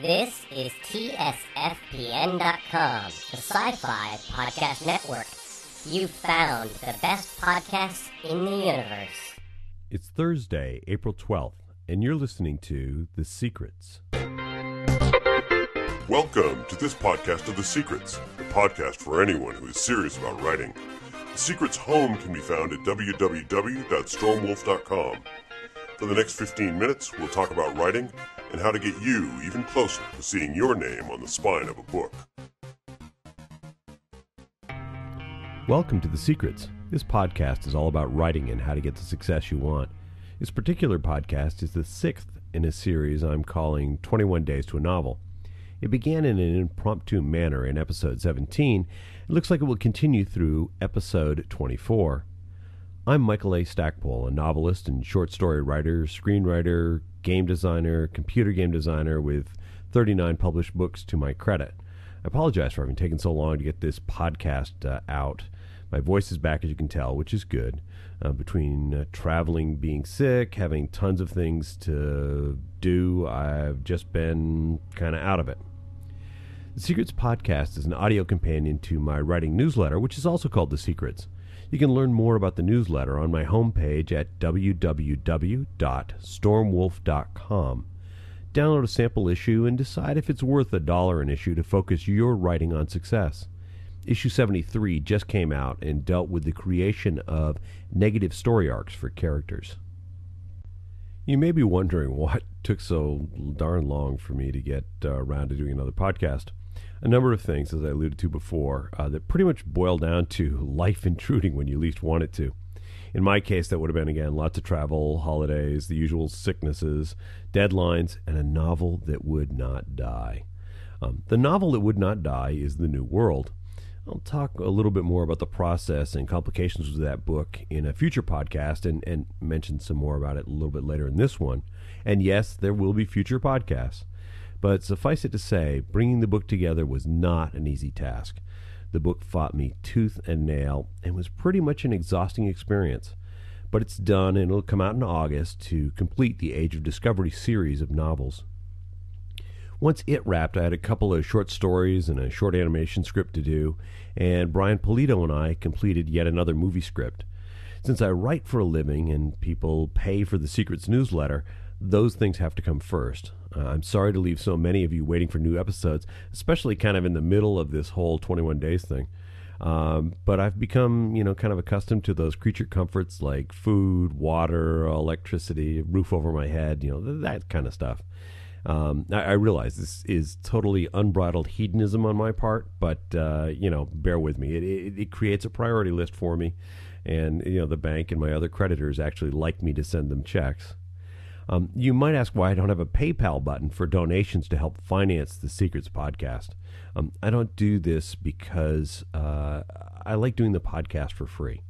This is TSFPN.com, the sci fi podcast network. You found the best podcasts in the universe. It's Thursday, April 12th, and you're listening to The Secrets. Welcome to this podcast of The Secrets, the podcast for anyone who is serious about writing. The Secrets home can be found at www.stormwolf.com. For the next 15 minutes, we'll talk about writing and how to get you even closer to seeing your name on the spine of a book. Welcome to The Secrets. This podcast is all about writing and how to get the success you want. This particular podcast is the sixth in a series I'm calling 21 Days to a Novel. It began in an impromptu manner in episode 17. It looks like it will continue through episode 24. I'm Michael A. Stackpole, a novelist and short story writer, screenwriter, game designer, computer game designer with 39 published books to my credit. I apologize for having taken so long to get this podcast uh, out. My voice is back, as you can tell, which is good. Uh, between uh, traveling, being sick, having tons of things to do, I've just been kind of out of it. The Secrets Podcast is an audio companion to my writing newsletter, which is also called The Secrets. You can learn more about the newsletter on my homepage at www.stormwolf.com. Download a sample issue and decide if it's worth a dollar an issue to focus your writing on success. Issue 73 just came out and dealt with the creation of negative story arcs for characters. You may be wondering what took so darn long for me to get uh, around to doing another podcast a number of things, as I alluded to before, uh, that pretty much boil down to life intruding when you least want it to. In my case, that would have been, again, lots of travel, holidays, the usual sicknesses, deadlines, and a novel that would not die. Um, the novel that would not die is The New World. I'll talk a little bit more about the process and complications of that book in a future podcast and, and mention some more about it a little bit later in this one. And yes, there will be future podcasts. But suffice it to say, bringing the book together was not an easy task. The book fought me tooth and nail and was pretty much an exhausting experience. But it's done and it'll come out in August to complete the Age of Discovery series of novels. Once it wrapped, I had a couple of short stories and a short animation script to do, and Brian Polito and I completed yet another movie script. Since I write for a living and people pay for the Secrets newsletter, those things have to come first. Uh, I'm sorry to leave so many of you waiting for new episodes, especially kind of in the middle of this whole 21 days thing. Um, but I've become, you know, kind of accustomed to those creature comforts like food, water, electricity, roof over my head, you know, that kind of stuff. Um, I, I, realize this is totally unbridled hedonism on my part, but uh, you know, bear with me. It, it, it, creates a priority list for me, and you know, the bank and my other creditors actually like me to send them checks. Um, you might ask why I don't have a PayPal button for donations to help finance the Secrets podcast. Um, I don't do this because uh, I like doing the podcast for free.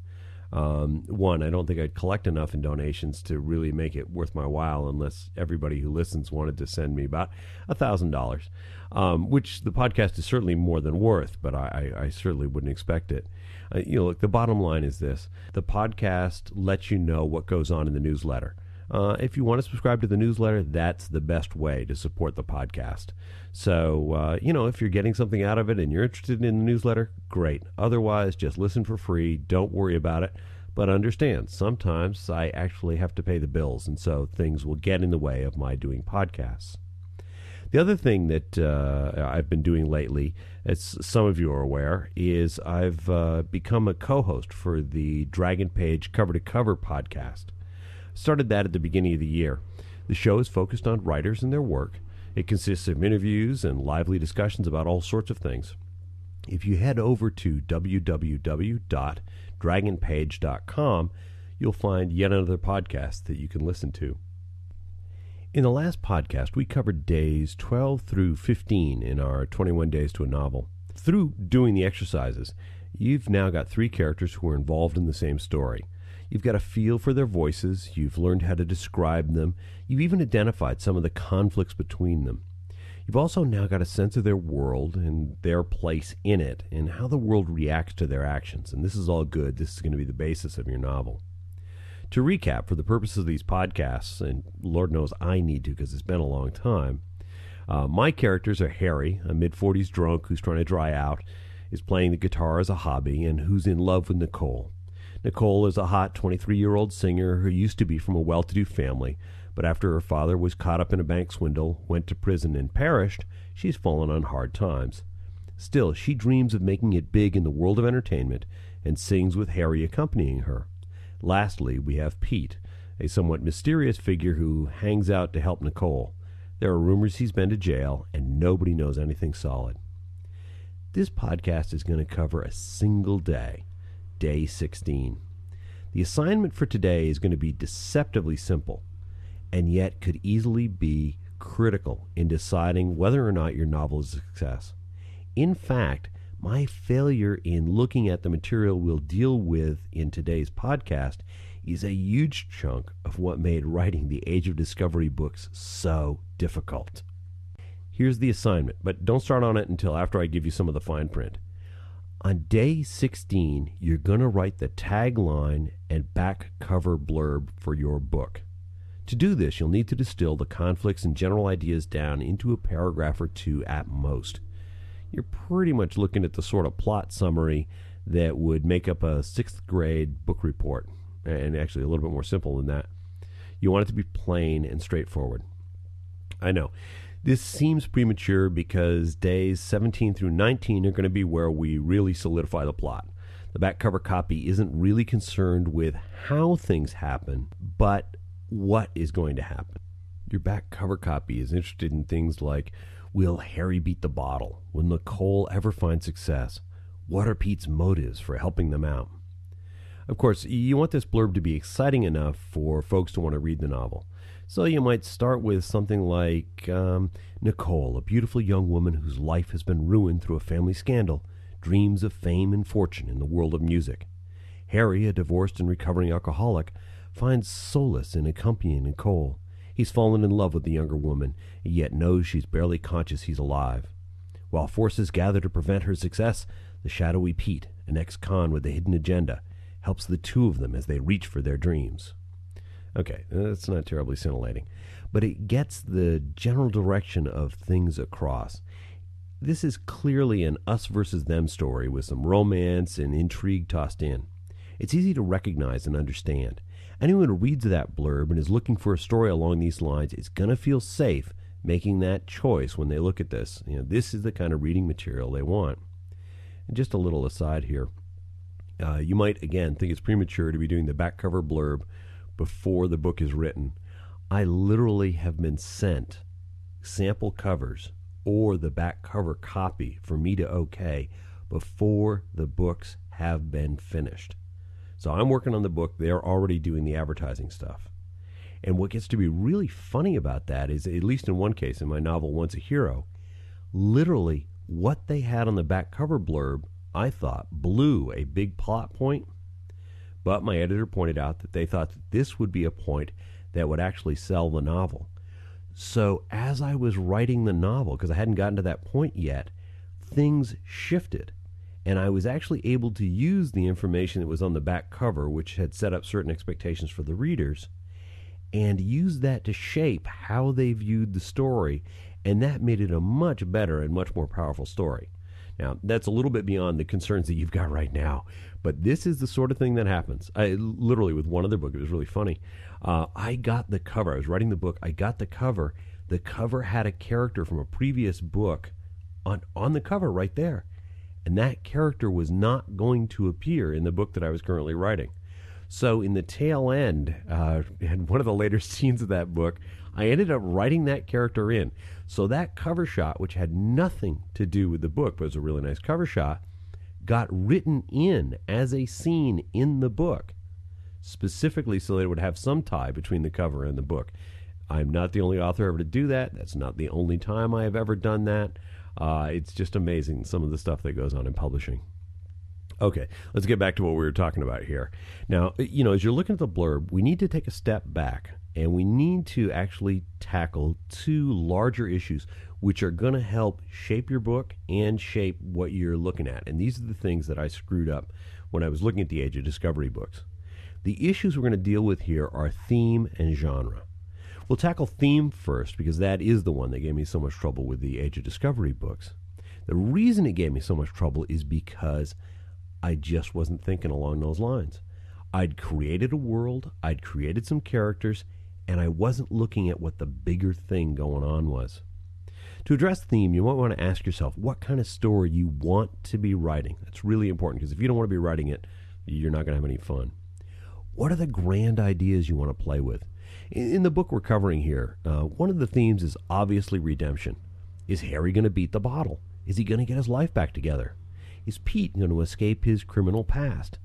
Um, one, I don't think I'd collect enough in donations to really make it worth my while unless everybody who listens wanted to send me about a thousand dollars, um, which the podcast is certainly more than worth, but I, I certainly wouldn't expect it. Uh, you know, look, the bottom line is this: the podcast lets you know what goes on in the newsletter. Uh, if you want to subscribe to the newsletter, that's the best way to support the podcast. So, uh, you know, if you're getting something out of it and you're interested in the newsletter, great. Otherwise, just listen for free. Don't worry about it. But understand, sometimes I actually have to pay the bills, and so things will get in the way of my doing podcasts. The other thing that uh, I've been doing lately, as some of you are aware, is I've uh, become a co host for the Dragon Page Cover to Cover podcast. Started that at the beginning of the year. The show is focused on writers and their work. It consists of interviews and lively discussions about all sorts of things. If you head over to www.dragonpage.com, you'll find yet another podcast that you can listen to. In the last podcast, we covered days 12 through 15 in our 21 Days to a Novel. Through doing the exercises, you've now got three characters who are involved in the same story. You've got a feel for their voices, you've learned how to describe them, you've even identified some of the conflicts between them. You've also now got a sense of their world and their place in it and how the world reacts to their actions. And this is all good. This is going to be the basis of your novel. To recap, for the purposes of these podcasts, and Lord knows I need to because it's been a long time, Uh, my characters are Harry, a mid 40s drunk who's trying to dry out, is playing the guitar as a hobby, and who's in love with Nicole. Nicole is a hot 23 year old singer who used to be from a well to do family, but after her father was caught up in a bank swindle, went to prison, and perished, she's fallen on hard times. Still, she dreams of making it big in the world of entertainment and sings with Harry accompanying her. Lastly, we have Pete, a somewhat mysterious figure who hangs out to help Nicole. There are rumors he's been to jail, and nobody knows anything solid. This podcast is going to cover a single day day 16. The assignment for today is going to be deceptively simple, and yet could easily be critical in deciding whether or not your novel is a success. In fact, my failure in looking at the material we'll deal with in today's podcast is a huge chunk of what made writing the Age of Discovery books so difficult. Here's the assignment, but don't start on it until after I give you some of the fine print. On day 16, you're going to write the tagline and back cover blurb for your book. To do this, you'll need to distill the conflicts and general ideas down into a paragraph or two at most. You're pretty much looking at the sort of plot summary that would make up a sixth grade book report, and actually a little bit more simple than that. You want it to be plain and straightforward. I know this seems premature because days 17 through 19 are going to be where we really solidify the plot. The back cover copy isn't really concerned with how things happen, but what is going to happen. Your back cover copy is interested in things like Will Harry beat the bottle? Will Nicole ever find success? What are Pete's motives for helping them out? Of course, you want this blurb to be exciting enough for folks to want to read the novel. So you might start with something like um, Nicole, a beautiful young woman whose life has been ruined through a family scandal, dreams of fame and fortune in the world of music. Harry, a divorced and recovering alcoholic, finds solace in accompanying Nicole. He's fallen in love with the younger woman, yet knows she's barely conscious he's alive. While forces gather to prevent her success, the shadowy Pete, an ex con with a hidden agenda, helps the two of them as they reach for their dreams. Okay, that's not terribly scintillating, but it gets the general direction of things across. This is clearly an us versus them story with some romance and intrigue tossed in. It's easy to recognize and understand. Anyone who reads that blurb and is looking for a story along these lines is going to feel safe making that choice when they look at this. You know, this is the kind of reading material they want. And just a little aside here. Uh, you might again think it's premature to be doing the back cover blurb before the book is written. I literally have been sent sample covers or the back cover copy for me to okay before the books have been finished. So I'm working on the book, they're already doing the advertising stuff. And what gets to be really funny about that is, at least in one case in my novel, Once a Hero, literally what they had on the back cover blurb, I thought blew a big plot point but my editor pointed out that they thought that this would be a point that would actually sell the novel. So as I was writing the novel, because I hadn't gotten to that point yet, things shifted. And I was actually able to use the information that was on the back cover, which had set up certain expectations for the readers, and use that to shape how they viewed the story. And that made it a much better and much more powerful story. Now, that's a little bit beyond the concerns that you've got right now, but this is the sort of thing that happens. I literally with one other book, it was really funny. Uh, I got the cover. I was writing the book. I got the cover. The cover had a character from a previous book on on the cover right there, and that character was not going to appear in the book that I was currently writing. So in the tail end, uh, and one of the later scenes of that book, I ended up writing that character in. So that cover shot, which had nothing to do with the book, but was a really nice cover shot got written in as a scene in the book, specifically so that it would have some tie between the cover and the book. I'm not the only author ever to do that. That's not the only time I have ever done that. Uh, it's just amazing some of the stuff that goes on in publishing. Okay, let's get back to what we were talking about here. Now, you know, as you're looking at the blurb, we need to take a step back and we need to actually tackle two larger issues which are going to help shape your book and shape what you're looking at. And these are the things that I screwed up when I was looking at the Age of Discovery books. The issues we're going to deal with here are theme and genre. We'll tackle theme first because that is the one that gave me so much trouble with the Age of Discovery books. The reason it gave me so much trouble is because I just wasn't thinking along those lines. I'd created a world, I'd created some characters, and I wasn't looking at what the bigger thing going on was. To address the theme, you might want to ask yourself what kind of story you want to be writing. That's really important because if you don't want to be writing it, you're not going to have any fun. What are the grand ideas you want to play with? In, the book we're covering here, uh, one of the themes is obviously redemption. Is Harry going to beat the bottle? Is he going to get his life back together? Is Pete going to escape his criminal past?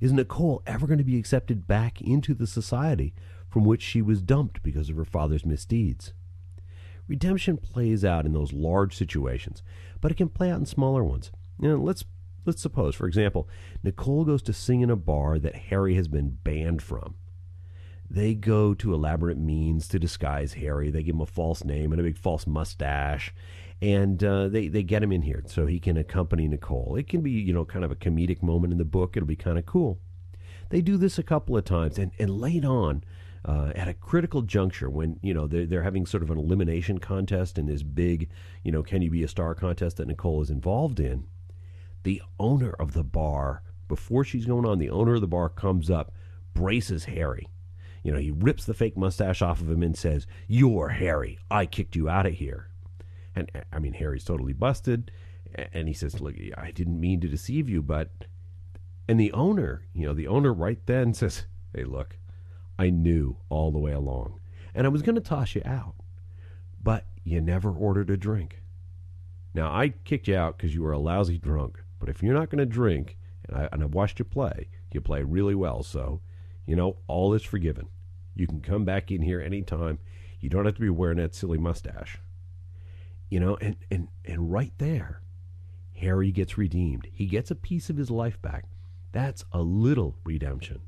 Is Nicole ever going to be accepted back into the society from which she was dumped because of her father's misdeeds? Redemption plays out in those large situations, but it can play out in smaller ones. Let's let's suppose, for example, Nicole goes to sing in a bar that Harry has been banned from. They go to elaborate means to disguise Harry. They give him a false name and a big false mustache, and uh, they they get him in here so he can accompany Nicole. It can be you know kind of a comedic moment in the book. It'll be kind of cool. They do this a couple of times, and and late on. Uh, at a critical juncture, when you know they're, they're having sort of an elimination contest in this big, you know, can you be a star contest that Nicole is involved in, the owner of the bar, before she's going on, the owner of the bar comes up, braces Harry. You know, he rips the fake mustache off of him and says, You're Harry. I kicked you out of here. And I mean, Harry's totally busted. And he says, Look, I didn't mean to deceive you, but. And the owner, you know, the owner right then says, Hey, look, I knew all the way along. And I was going to toss you out. But you never ordered a drink. Now, I kicked you out because you were a lousy drunk. But if you're not going to drink, and, I, and I've watched you play, you play really well. So, you know, all is forgiven. You can come back in here anytime. You don't have to be wearing that silly mustache. You know, and, and, and right there, Harry gets redeemed. He gets a piece of his life back. That's a little redemption.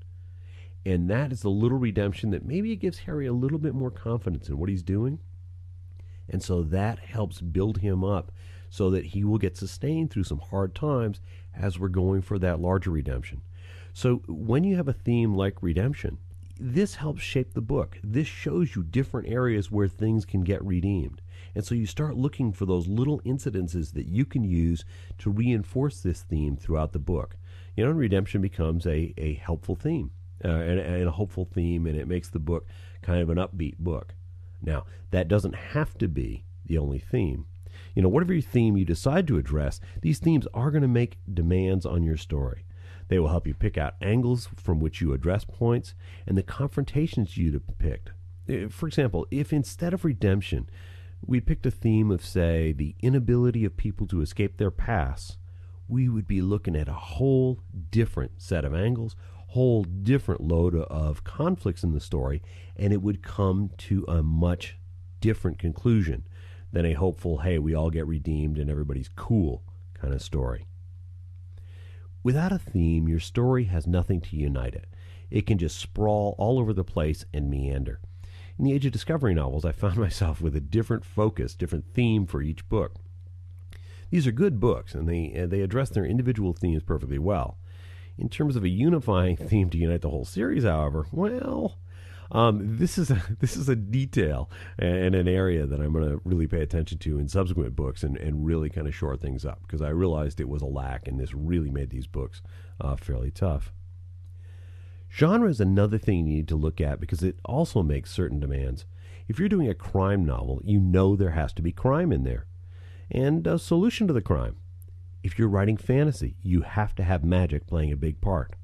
And that is the little redemption that maybe it gives Harry a little bit more confidence in what he's doing. And so that helps build him up so that he will get sustained through some hard times as we're going for that larger redemption. So when you have a theme like redemption, this helps shape the book. This shows you different areas where things can get redeemed. And so you start looking for those little incidences that you can use to reinforce this theme throughout the book. You know, redemption becomes a, a helpful theme uh, and, and a hopeful theme, and it makes the book kind of an upbeat book. Now, that doesn't have to be the only theme. You know, whatever theme you decide to address, these themes are going to make demands on your story. They will help you pick out angles from which you address points and the confrontations you depict. Uh, for example, if instead of redemption, we picked a theme of, say, the inability of people to escape their past, we would be looking at a whole different set of angles, whole different load of conflicts in the story, and it would come to a much different conclusion than a hopeful, hey, we all get redeemed and everybody's cool kind of story. Without a theme, your story has nothing to unite it. It can just sprawl all over the place and meander. In the Age of Discovery novels, I found myself with a different focus, different theme for each book. These are good books, and they, they address their individual themes perfectly well. In terms of a unifying theme to unite the whole series, however, well, um, this is a this is a detail and an area that I'm going to really pay attention to in subsequent books and, and really kind of shore things up because I realized it was a lack and this really made these books uh, fairly tough. Genre is another thing you need to look at because it also makes certain demands. If you're doing a crime novel, you know there has to be crime in there and a solution to the crime. If you're writing fantasy, you have to have magic playing a big part.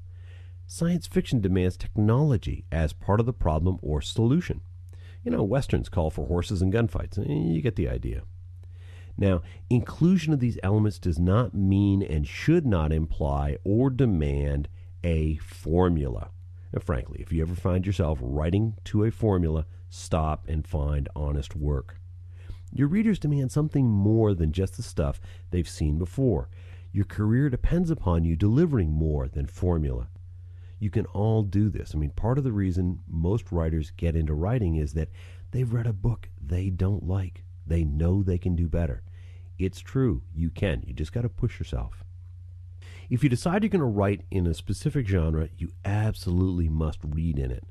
Science fiction demands technology as part of the problem or solution. You know, westerns call for horses and gunfights. Eh, you get the idea. Now, inclusion of these elements does not mean and should not imply or demand a formula. And frankly, if you ever find yourself writing to a formula, stop and find honest work. Your readers demand something more than just the stuff they've seen before. Your career depends upon you delivering more than formula you can all do this. I mean, part of the reason most writers get into writing is that they've read a book they don't like. They know they can do better. It's true, you can. You just got to push yourself. If you decide you're going to write in a specific genre, you absolutely must read in it.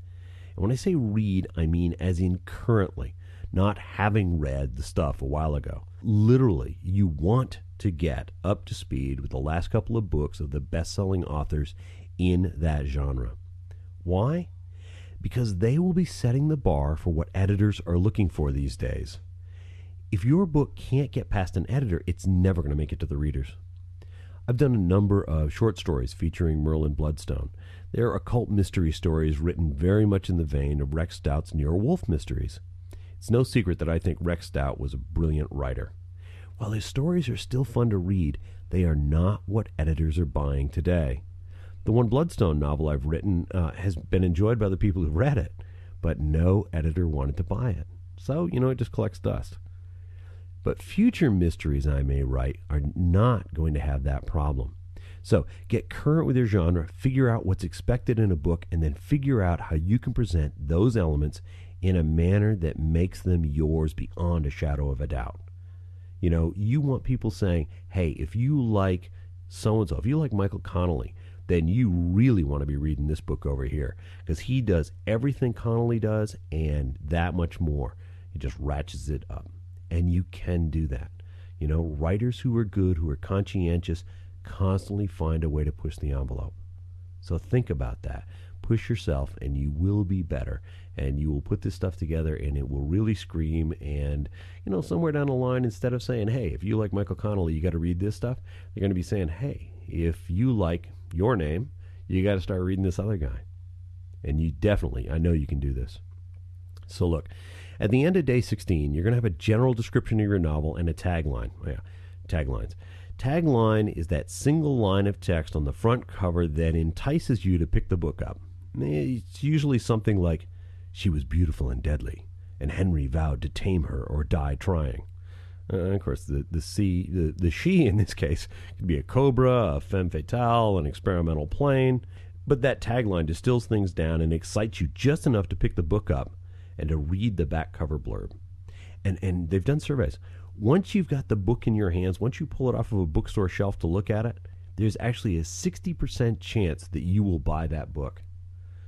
And when I say read, I mean as in currently, not having read the stuff a while ago. Literally, you want to get up to speed with the last couple of books of the best selling authors in that genre. Why? Because they will be setting the bar for what editors are looking for these days. If your book can't get past an editor, it's never going to make it to the readers. I've done a number of short stories featuring Merlin Bloodstone. They're occult mystery stories written very much in the vein of Rex Stout's Nero Wolfe mysteries. It's no secret that I think Rex Stout was a brilliant writer. While his stories are still fun to read, they are not what editors are buying today. The one Bloodstone novel I've written uh, has been enjoyed by the people who read it, but no editor wanted to buy it. So, you know, it just collects dust. But future mysteries I may write are not going to have that problem. So get current with your genre, figure out what's expected in a book, and then figure out how you can present those elements in a manner that makes them yours beyond a shadow of a doubt. You know, you want people saying, hey, if you like so and so, if you like Michael Connelly, then you really want to be reading this book over here because he does everything Connelly does and that much more. He just ratchets it up. And you can do that. You know, writers who are good, who are conscientious, constantly find a way to push the envelope. So think about that. Push yourself, and you will be better. And you will put this stuff together, and it will really scream. And, you know, somewhere down the line, instead of saying, hey, if you like Michael Connelly, you got to read this stuff, they're going to be saying, hey, if you like your name, you got to start reading this other guy. And you definitely, I know you can do this. So, look, at the end of day 16, you're going to have a general description of your novel and a tagline. Oh, yeah, taglines. Tagline is that single line of text on the front cover that entices you to pick the book up. It's usually something like, She was beautiful and deadly, and Henry vowed to tame her or die trying. Uh, of course, the the, C, the the she in this case could be a cobra, a femme fatale, an experimental plane. But that tagline distills things down and excites you just enough to pick the book up and to read the back cover blurb. And and they've done surveys. Once you've got the book in your hands, once you pull it off of a bookstore shelf to look at it, there's actually a 60% chance that you will buy that book.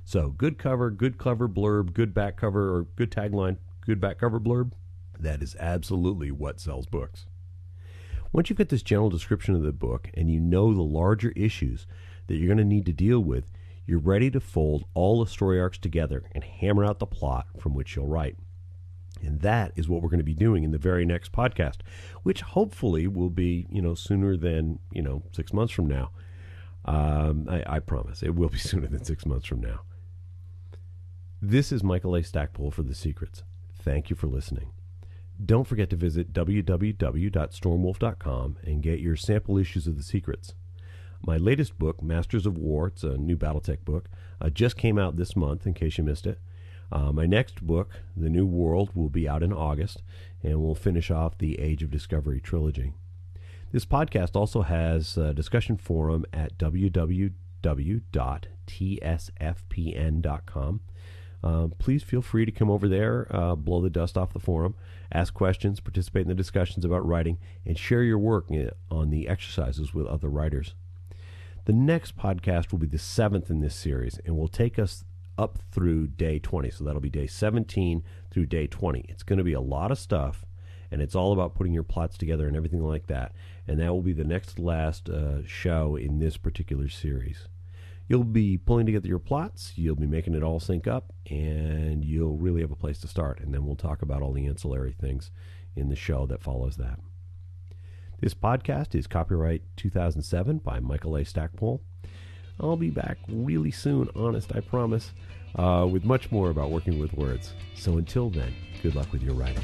So, good cover, good cover blurb, good back cover or good tagline, good back cover blurb. That is absolutely what sells books. Once you've got this general description of the book and you know the larger issues that you're going to need to deal with, you're ready to fold all the story arcs together and hammer out the plot from which you'll write. And that is what we're going to be doing in the very next podcast, which hopefully will be, you know, sooner than, you know, six months from now. Um, I, I promise it will be sooner than six months from now. This is Michael A. Stackpole for The Secrets. Thank you for listening. Don't forget to visit www.stormwolf.com and get your sample issues of The Secrets. My latest book, Masters of War, it's a new Battletech book, uh, just came out this month, in case you missed it. Uh, my next book, The New World, will be out in August, and we'll finish off the Age of Discovery trilogy. This podcast also has a discussion forum at www.tsfpn.com. Uh, please feel free to come over there, uh, blow the dust off the forum, ask questions, participate in the discussions about writing, and share your work on the exercises with other writers. The next podcast will be the seventh in this series and will take us up through day 20. So that'll be day 17 through day 20. It's going to be a lot of stuff, and it's all about putting your plots together and everything like that. And that will be the next last uh, show in this particular series. You'll be pulling together your plots, you'll be making it all sync up, and you'll really have a place to start. And then we'll talk about all the ancillary things in the show that follows that. This podcast is copyright 2007 by Michael A. Stackpole. I'll be back really soon, honest, I promise, uh, with much more about working with words. So until then, good luck with your writing.